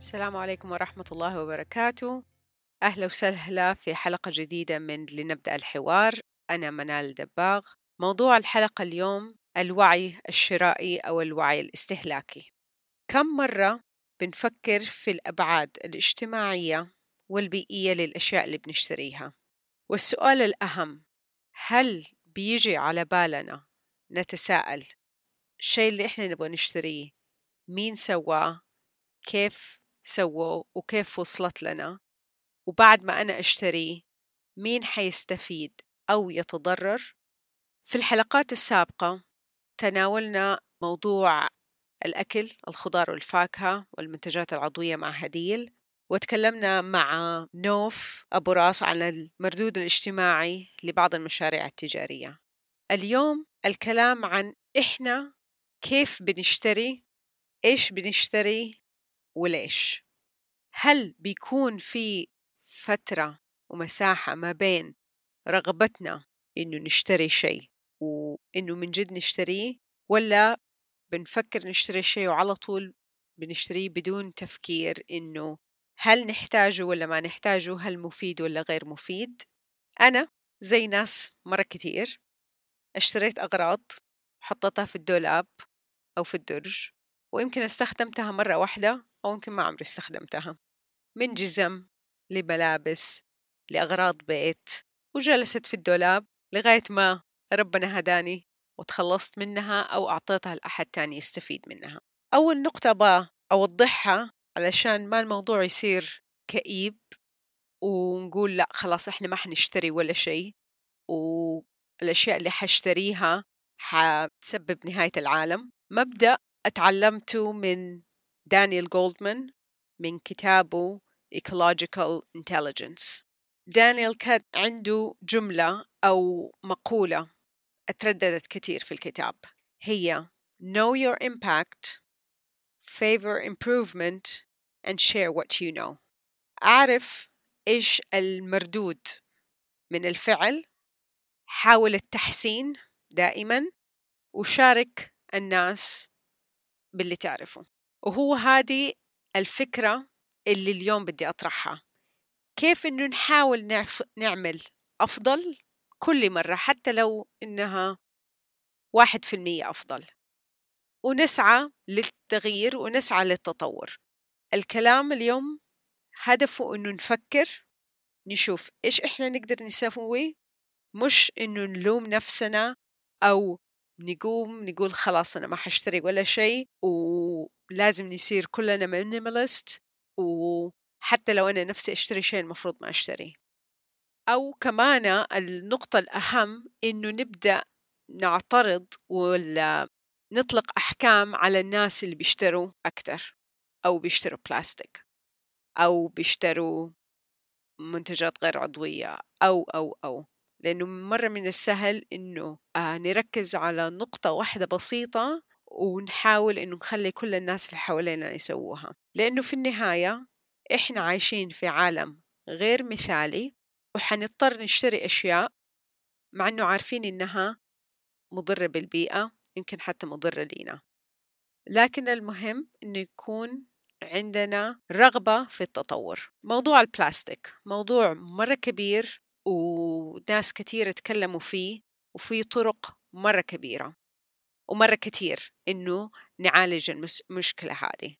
السلام عليكم ورحمة الله وبركاته. أهلا وسهلا في حلقة جديدة من لنبدأ الحوار. أنا منال دباغ. موضوع الحلقة اليوم الوعي الشرائي أو الوعي الاستهلاكي. كم مرة بنفكر في الأبعاد الاجتماعية والبيئية للأشياء اللي بنشتريها؟ والسؤال الأهم هل بيجي على بالنا نتساءل الشيء اللي إحنا نبغى نشتريه؟ مين سواه؟ كيف سووه وكيف وصلت لنا وبعد ما أنا أشتريه مين حيستفيد أو يتضرر؟ في الحلقات السابقة تناولنا موضوع الأكل الخضار والفاكهة والمنتجات العضوية مع هديل وتكلمنا مع نوف أبو راس عن المردود الاجتماعي لبعض المشاريع التجارية. اليوم الكلام عن إحنا كيف بنشتري إيش بنشتري وليش؟ هل بيكون في فترة ومساحة ما بين رغبتنا إنه نشتري شيء وإنه من جد نشتريه ولا بنفكر نشتري شيء وعلى طول بنشتريه بدون تفكير إنه هل نحتاجه ولا ما نحتاجه هل مفيد ولا غير مفيد؟ أنا زي ناس مرة كتير اشتريت أغراض حطيتها في الدولاب أو في الدرج ويمكن استخدمتها مرة واحدة أو يمكن ما عمري استخدمتها. من جزم لملابس لأغراض بيت وجلست في الدولاب لغاية ما ربنا هداني وتخلصت منها أو أعطيتها لأحد تاني يستفيد منها. أول نقطة با أوضحها علشان ما الموضوع يصير كئيب ونقول لأ خلاص إحنا ما حنشتري ولا شيء والأشياء اللي حشتريها حتسبب نهاية العالم. مبدأ أتعلمته من دانيال جولدمان من كتابه Ecological Intelligence. دانيال كان عنده جملة أو مقولة اترددت كثير في الكتاب. هي Know your impact favor improvement and share what you know. أعرف إيش المردود من الفعل. حاول التحسين دائما وشارك الناس باللي تعرفه. وهو هذه الفكرة اللي اليوم بدي أطرحها. كيف إنه نحاول نعف نعمل أفضل كل مرة حتى لو إنها واحد في المية أفضل. ونسعى للتغيير ونسعى للتطور. الكلام اليوم هدفه إنه نفكر نشوف إيش إحنا نقدر نسوي مش إنه نلوم نفسنا أو نقوم نقول خلاص أنا ما حشتري ولا شيء ولازم نصير كلنا مينيماليست وحتى لو أنا نفسي أشتري شيء المفروض ما أشتري. أو كمان النقطة الأهم إنه نبدأ نعترض ولا نطلق أحكام على الناس اللي بيشتروا أكتر أو بيشتروا بلاستيك أو بيشتروا منتجات غير عضوية أو أو أو. لأنه مرة من السهل إنه آه نركز على نقطة واحدة بسيطة ونحاول إنه نخلي كل الناس اللي حوالينا يسووها. لأنه في النهاية إحنا عايشين في عالم غير مثالي وحنضطر نشتري أشياء مع إنه عارفين إنها مضرة بالبيئة يمكن حتى مضرة لينا. لكن المهم إنه يكون عندنا رغبة في التطور. موضوع البلاستيك موضوع مرة كبير وناس كثير تكلموا فيه وفي طرق مرة كبيرة ومرة كثير إنه نعالج المشكلة هذه.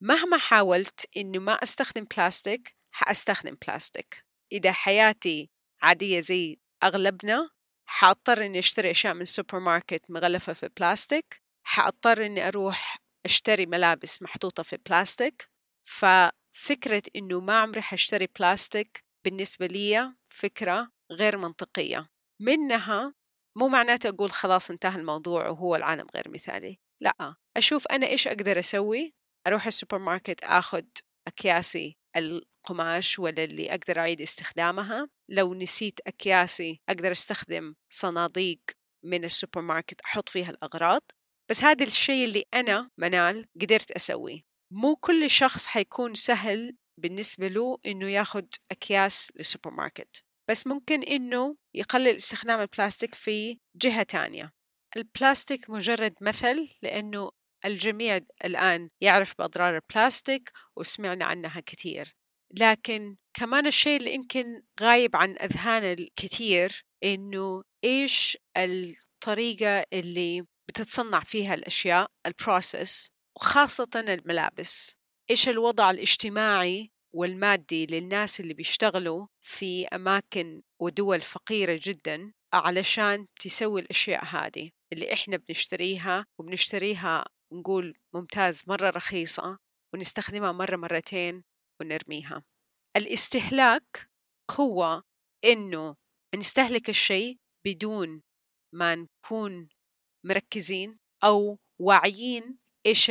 مهما حاولت إنه ما أستخدم بلاستيك حأستخدم بلاستيك إذا حياتي عادية زي أغلبنا حأضطر إني أشتري أشياء من السوبر ماركت مغلفة في بلاستيك حأضطر إني أروح أشتري ملابس محطوطة في بلاستيك ففكرة إنه ما عمري حأشتري بلاستيك بالنسبة لي فكرة غير منطقية. منها مو معناته أقول خلاص انتهى الموضوع وهو العالم غير مثالي. لا أشوف أنا إيش أقدر أسوي؟ أروح السوبر ماركت أخذ أكياسي القماش ولا اللي أقدر أعيد استخدامها. لو نسيت أكياسي أقدر أستخدم صناديق من السوبر ماركت أحط فيها الأغراض. بس هذا الشيء اللي أنا منال قدرت أسويه. مو كل شخص حيكون سهل بالنسبة له إنه ياخد أكياس للسوبر ماركت بس ممكن إنه يقلل استخدام البلاستيك في جهة تانية. البلاستيك مجرد مثل لأنه الجميع الآن يعرف بأضرار البلاستيك وسمعنا عنها كثير. لكن كمان الشيء اللي يمكن غايب عن أذهان الكثير إنه إيش الطريقة اللي بتتصنع فيها الأشياء ال process وخاصة الملابس. إيش الوضع الاجتماعي والمادي للناس اللي بيشتغلوا في أماكن ودول فقيرة جدا علشان تسوي الأشياء هذه اللي إحنا بنشتريها وبنشتريها نقول ممتاز مرة رخيصة ونستخدمها مرة مرتين ونرميها. الاستهلاك هو إنه نستهلك الشيء بدون ما نكون مركزين أو واعيين إيش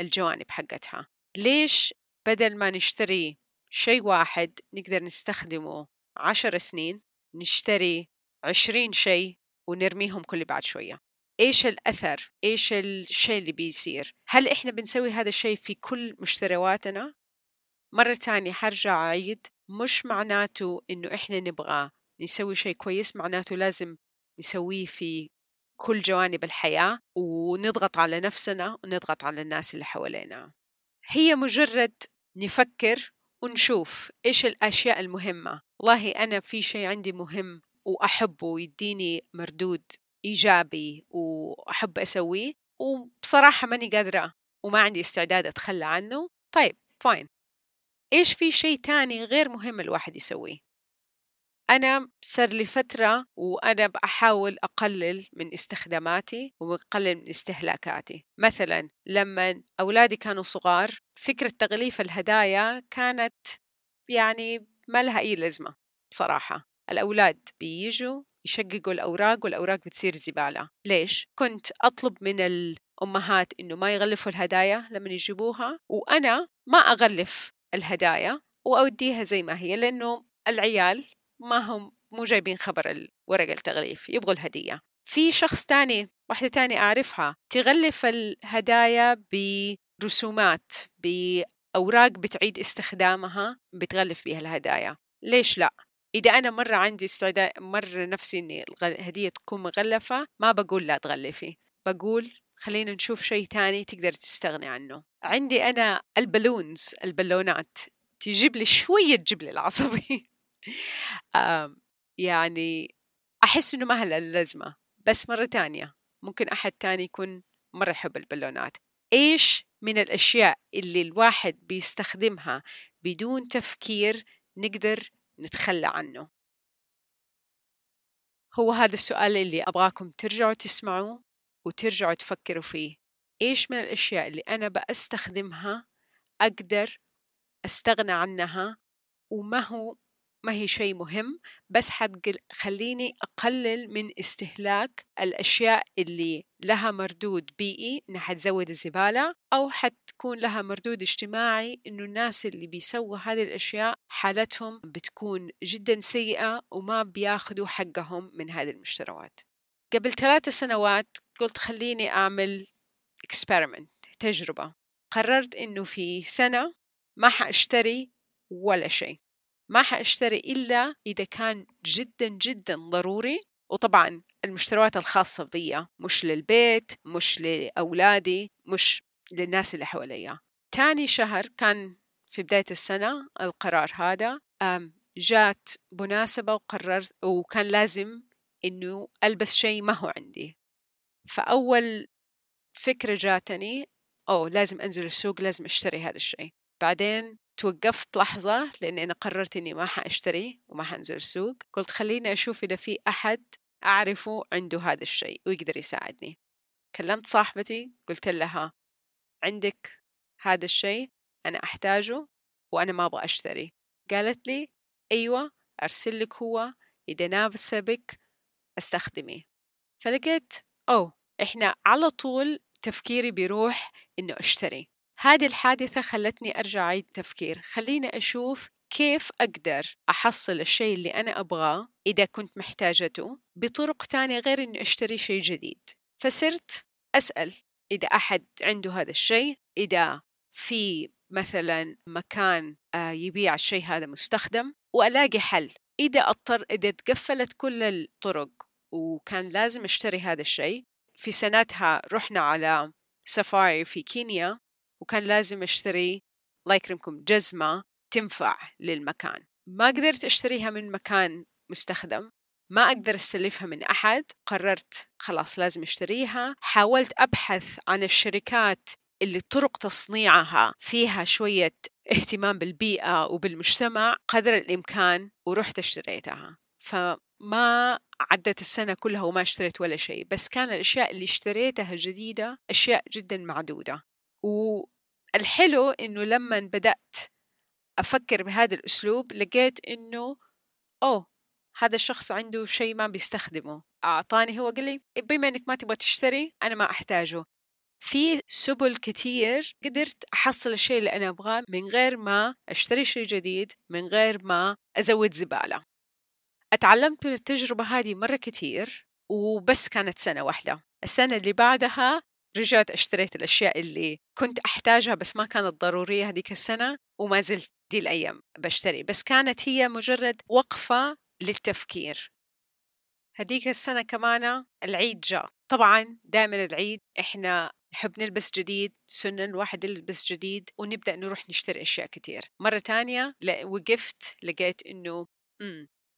الجوانب حقتها. ليش بدل ما نشتري شيء واحد نقدر نستخدمه عشر سنين نشتري عشرين شيء ونرميهم كل بعد شوية إيش الأثر؟ إيش الشيء اللي بيصير؟ هل إحنا بنسوي هذا الشيء في كل مشترياتنا؟ مرة تانية حرجع أعيد مش معناته إنه إحنا نبغى نسوي شيء كويس معناته لازم نسويه في كل جوانب الحياة ونضغط على نفسنا ونضغط على الناس اللي حوالينا هي مجرد نفكر ونشوف إيش الأشياء المهمة. والله أنا في شيء عندي مهم وأحبه ويديني مردود إيجابي وأحب أسويه وبصراحة ماني قادرة وما عندي استعداد أتخلى عنه. طيب فاين إيش في شيء تاني غير مهم الواحد يسويه؟ أنا صار لي فترة وأنا بحاول أقلل من استخداماتي وأقلل من استهلاكاتي. مثلا لما أولادي كانوا صغار فكرة تغليف الهدايا كانت يعني ما لها أي لازمة بصراحة. الأولاد بيجوا يشققوا الأوراق والأوراق بتصير زبالة. ليش؟ كنت أطلب من الأمهات إنه ما يغلفوا الهدايا لما يجيبوها وأنا ما أغلف الهدايا وأوديها زي ما هي لأنه العيال ما هم مو جايبين خبر ورق التغليف يبغوا الهدية. في شخص تاني واحدة تانية أعرفها تغلف الهدايا برسومات بأوراق بتعيد استخدامها بتغلف بها الهدايا. ليش لا؟ إذا أنا مرة عندي استعداد مرة نفسي إني الهدية تكون مغلفة ما بقول لا تغلفي. بقول خلينا نشوف شيء تاني تقدر تستغني عنه. عندي أنا البالونز البالونات. تجيب لي شوية تجيب لي العصبي. يعني أحس إنه ما هلا اللازمة بس مرة تانية ممكن أحد تاني يكون مرة يحب البالونات. إيش من الأشياء اللي الواحد بيستخدمها بدون تفكير نقدر نتخلى عنه؟ هو هذا السؤال اللي أبغاكم ترجعوا تسمعوه وترجعوا تفكروا فيه. إيش من الأشياء اللي أنا بأستخدمها أقدر أستغنى عنها وما هو ما هي شيء مهم بس حتخليني أقلل من استهلاك الأشياء اللي لها مردود بيئي إنها حتزود الزبالة أو حتكون لها مردود اجتماعي إنه الناس اللي بيسووا هذه الأشياء حالتهم بتكون جدا سيئة وما بياخذوا حقهم من هذه المشتريات. قبل ثلاثة سنوات قلت خليني أعمل experiment تجربة. قررت إنه في سنة ما حأشتري ولا شيء. ما حأشتري إلا إذا كان جدا جدا ضروري. وطبعا المشتريات الخاصة بي مش للبيت مش لأولادي مش للناس اللي حواليا. تاني شهر كان في بداية السنة القرار هذا جات مناسبة وقررت وكان لازم إنه ألبس شيء ما هو عندي. فأول فكرة جاتني أو لازم أنزل السوق لازم أشتري هذا الشيء. بعدين توقفت لحظة لأني أنا قررت إني ما حأشتري وما حنزل السوق قلت خليني أشوف إذا في أحد أعرفه عنده هذا الشيء ويقدر يساعدني. كلمت صاحبتي قلت لها عندك هذا الشيء أنا أحتاجه وأنا ما أبغى أشتري. قالت لي أيوة أرسل لك هو إذا ناسبك أستخدميه. فلقيت أو إحنا على طول تفكيري بيروح إنه أشتري. هذه الحادثة خلتني أرجع أعيد تفكير. خليني أشوف كيف أقدر أحصل الشيء اللي أنا أبغاه إذا كنت محتاجته بطرق تانية غير إني أشتري شيء جديد. فصرت أسأل إذا أحد عنده هذا الشيء إذا في مثلا مكان آه، يبيع الشيء هذا مستخدم وألاقي حل. إذا أضطر إذا تقفلت كل الطرق وكان لازم أشتري هذا الشيء في سنتها رحنا على سفاري في كينيا وكان لازم أشتري الله يكرمكم جزمة تنفع للمكان. ما قدرت أشتريها من مكان مستخدم ما أقدر أستلفها من أحد قررت خلاص لازم أشتريها. حاولت أبحث عن الشركات اللي طرق تصنيعها فيها شوية اهتمام بالبيئة وبالمجتمع قدر الإمكان ورحت اشتريتها. فما عدت السنة كلها وما اشتريت ولا شيء بس كان الأشياء اللي اشتريتها جديدة أشياء جدا معدودة. والحلو إنه لما بدأت أفكر بهذا الأسلوب لقيت إنه أوه هذا الشخص عنده شيء ما بيستخدمه. أعطاني هو قال لي بما إنك ما تبغى تشتري أنا ما أحتاجه. في سبل كتير قدرت أحصل الشيء اللي أنا أبغاه من غير ما أشتري شيء جديد من غير ما أزود زبالة. أتعلمت من التجربة هذه مرة كتير وبس كانت سنة واحدة. السنة اللي بعدها رجعت اشتريت الأشياء اللي كنت أحتاجها بس ما كانت ضرورية هذيك السنة وما زلت دي الأيام بشتري بس كانت هي مجرد وقفة للتفكير. هديك السنة كمان العيد جاء. طبعا دائما العيد إحنا نحب نلبس جديد سنة الواحد يلبس جديد ونبدأ نروح نشتري أشياء كتير. مرة تانية وقفت لقيت إنه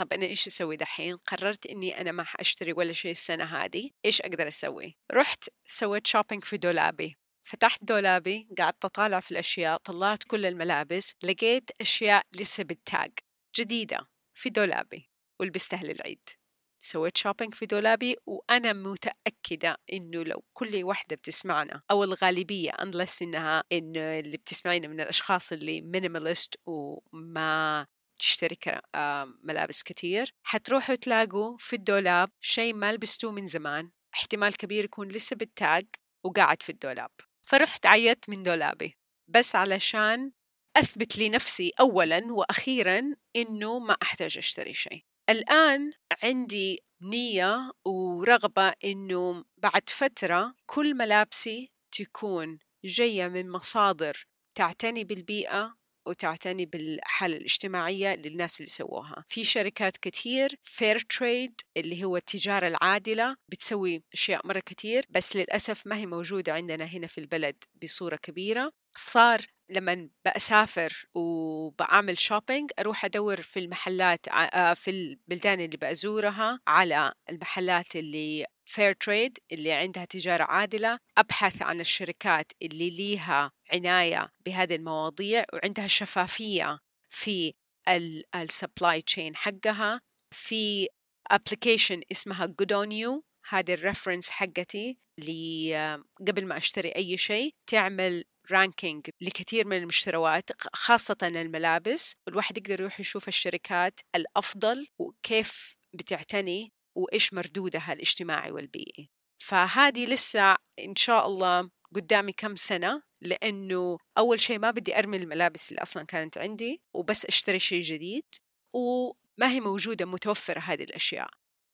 طب أنا إيش أسوي دحين؟ قررت إني أنا ما حأشتري ولا شيء السنة هذه، إيش أقدر أسوي؟ رحت سويت شوبينج في دولابي، فتحت دولابي قعدت أطالع في الأشياء طلعت كل الملابس لقيت أشياء لسه بالتاج جديدة في دولابي ولبستها للعيد سويت shopping في دولابي وأنا متأكدة إنه لو كل واحدة بتسمعنا أو الغالبية unless إنها إنه اللي بتسمعينا من الأشخاص اللي minimalist وما تشتري ملابس كتير حتروحوا تلاقوا في الدولاب شيء ما لبستوه من زمان. احتمال كبير يكون لسه بال tag وقاعد في الدولاب. فرحت عيدت من دولابي. بس علشان أثبت لنفسي أولا وأخيرا إنه ما أحتاج أشتري شيء الآن عندي نية ورغبة إنه بعد فترة كل ملابسي تكون جاية من مصادر تعتني بالبيئة وتعتني بالحالة الاجتماعية للناس اللي سووها. في شركات كتير فير تريد اللي هو التجارة العادلة بتسوي أشياء مرة كتير بس للأسف ما هي موجودة عندنا هنا في البلد بصورة كبيرة. صار لما بأسافر وبعمل shopping أروح أدور في المحلات آه، في البلدان اللي بأزورها على المحلات اللي fair trade اللي عندها تجارة عادلة. أبحث عن الشركات اللي ليها عناية بهذه المواضيع وعندها شفافية في ال supply chain حقها. في application اسمها Good On You هذه ال reference حقتي آه، قبل ما أشتري أي شيء تعمل رانكينج لكثير من المشتروات خاصة الملابس. والواحد يقدر يروح يشوف الشركات الأفضل وكيف بتعتني وإيش مردودها الاجتماعي والبيئي. فهذه لسه إن شاء الله قدامي كم سنة لأنه أول شيء ما بدي أرمي الملابس اللي أصلا كانت عندي وبس أشتري شيء جديد وما هي موجودة متوفرة هذه الأشياء.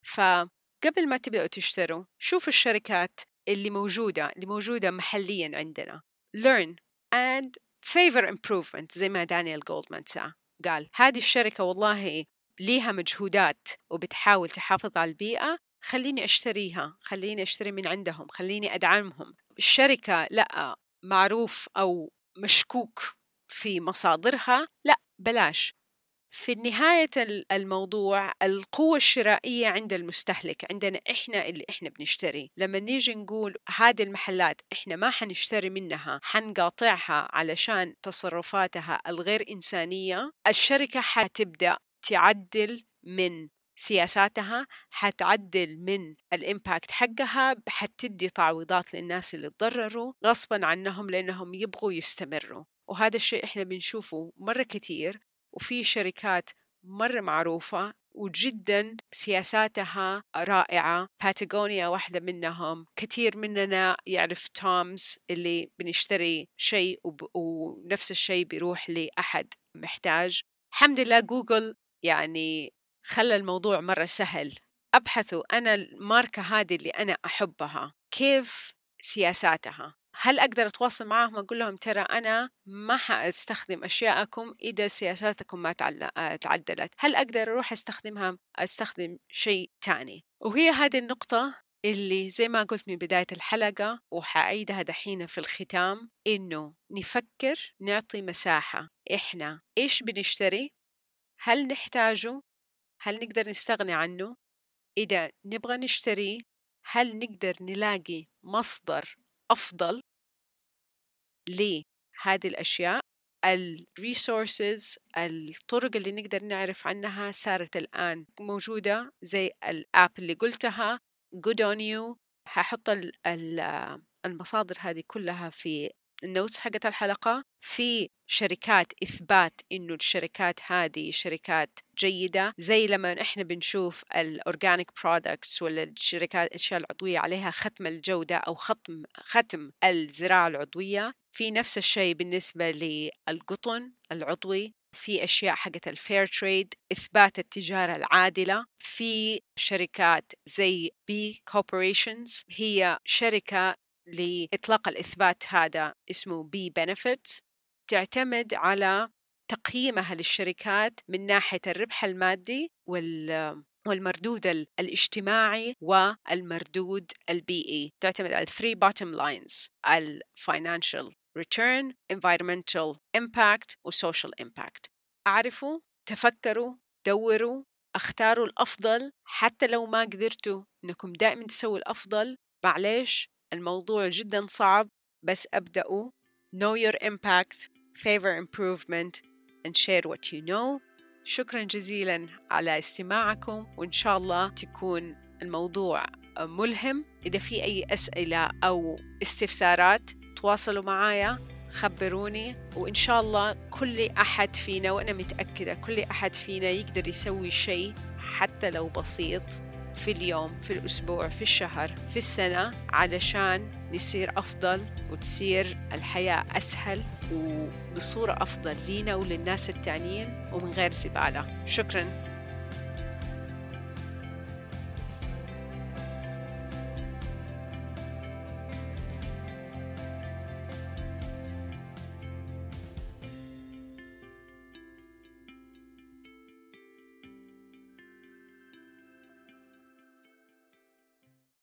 فقبل ما تبدأوا تشتروا شوفوا الشركات اللي موجودة اللي موجودة محليا عندنا. Learn and favor improvement زي ما دانيال جولدمان قال. هذه الشركة والله ليها مجهودات وبتحاول تحافظ على البيئة. خليني أشتريها خليني أشتري من عندهم خليني أدعمهم. الشركة لا معروف أو مشكوك في مصادرها لا بلاش. في نهاية الموضوع القوة الشرائية عند المستهلك عندنا إحنا اللي إحنا بنشتري. لما نيجي نقول هذه المحلات إحنا ما حنشتري منها حنقاطعها علشان تصرفاتها الغير إنسانية الشركة حتبدأ تعدل من سياساتها حتعدل من الإمباكت حقها حتدي تعويضات للناس اللي تضرروا غصبا عنهم لأنهم يبغوا يستمروا. وهذا الشيء إحنا بنشوفه مرة كتير. وفي شركات مرة معروفة وجدا سياساتها رائعة. باتاغونيا واحدة منهم. كثير مننا يعرف تومز اللي بنشتري شيء وب... ونفس الشيء بيروح لأحد محتاج. الحمد لله جوجل يعني خلى الموضوع مرة سهل. أبحثوا أنا الماركة هذه اللي أنا أحبها. كيف سياساتها؟ هل أقدر أتواصل معاهم أقول لهم ترى أنا ما حأستخدم أشياءكم إذا سياساتكم ما تعدلت؟ هل أقدر أروح أستخدمها أستخدم شيء تاني؟ وهي هذه النقطة اللي زي ما قلت من بداية الحلقة وحأعيدها دحين في الختام إنه نفكر نعطي مساحة. إحنا إيش بنشتري؟ هل نحتاجه؟ هل نقدر نستغني عنه؟ إذا نبغى نشتريه هل نقدر نلاقي مصدر أفضل لهذه الأشياء؟ ال resources الطرق اللي نقدر نعرف عنها صارت الآن موجودة زي ال app اللي قلتها Good on you. هحط المصادر هذه كلها في ال notes حقت الحلقة في شركات إثبات إنه الشركات هذه شركات جيدة زي لما إحنا بنشوف ال organic products ولا الشركات الأشياء العضوية عليها ختم الجودة أو ختم ختم الزراعة العضوية. في نفس الشيء بالنسبة للقطن العضوي في أشياء حقت ال fair trade إثبات التجارة العادلة. في شركات زي B Corporations هي شركة لإطلاق الإثبات هذا اسمه B Benefit تعتمد على تقييمها للشركات من ناحية الربح المادي وال والمردود الاجتماعي والمردود البيئي تعتمد على 3 bottom lines financial return environmental impact social impact. أعرفوا تفكروا دوروا أختاروا الأفضل حتى لو ما قدرتوا أنكم دائما تسووا الأفضل معليش. الموضوع جدا صعب بس أبدأوا know your impact favor improvement and share what you know. شكرا جزيلا على استماعكم وإن شاء الله تكون الموضوع ملهم. إذا في أي أسئلة أو استفسارات تواصلوا معايا خبروني. وإن شاء الله كل أحد فينا وأنا متأكدة كل أحد فينا يقدر يسوي شيء حتى لو بسيط. في اليوم في الأسبوع في الشهر في السنة علشان نصير أفضل وتصير الحياة أسهل وبصورة أفضل لينا وللناس التانيين ومن غير زبالة. شكراً.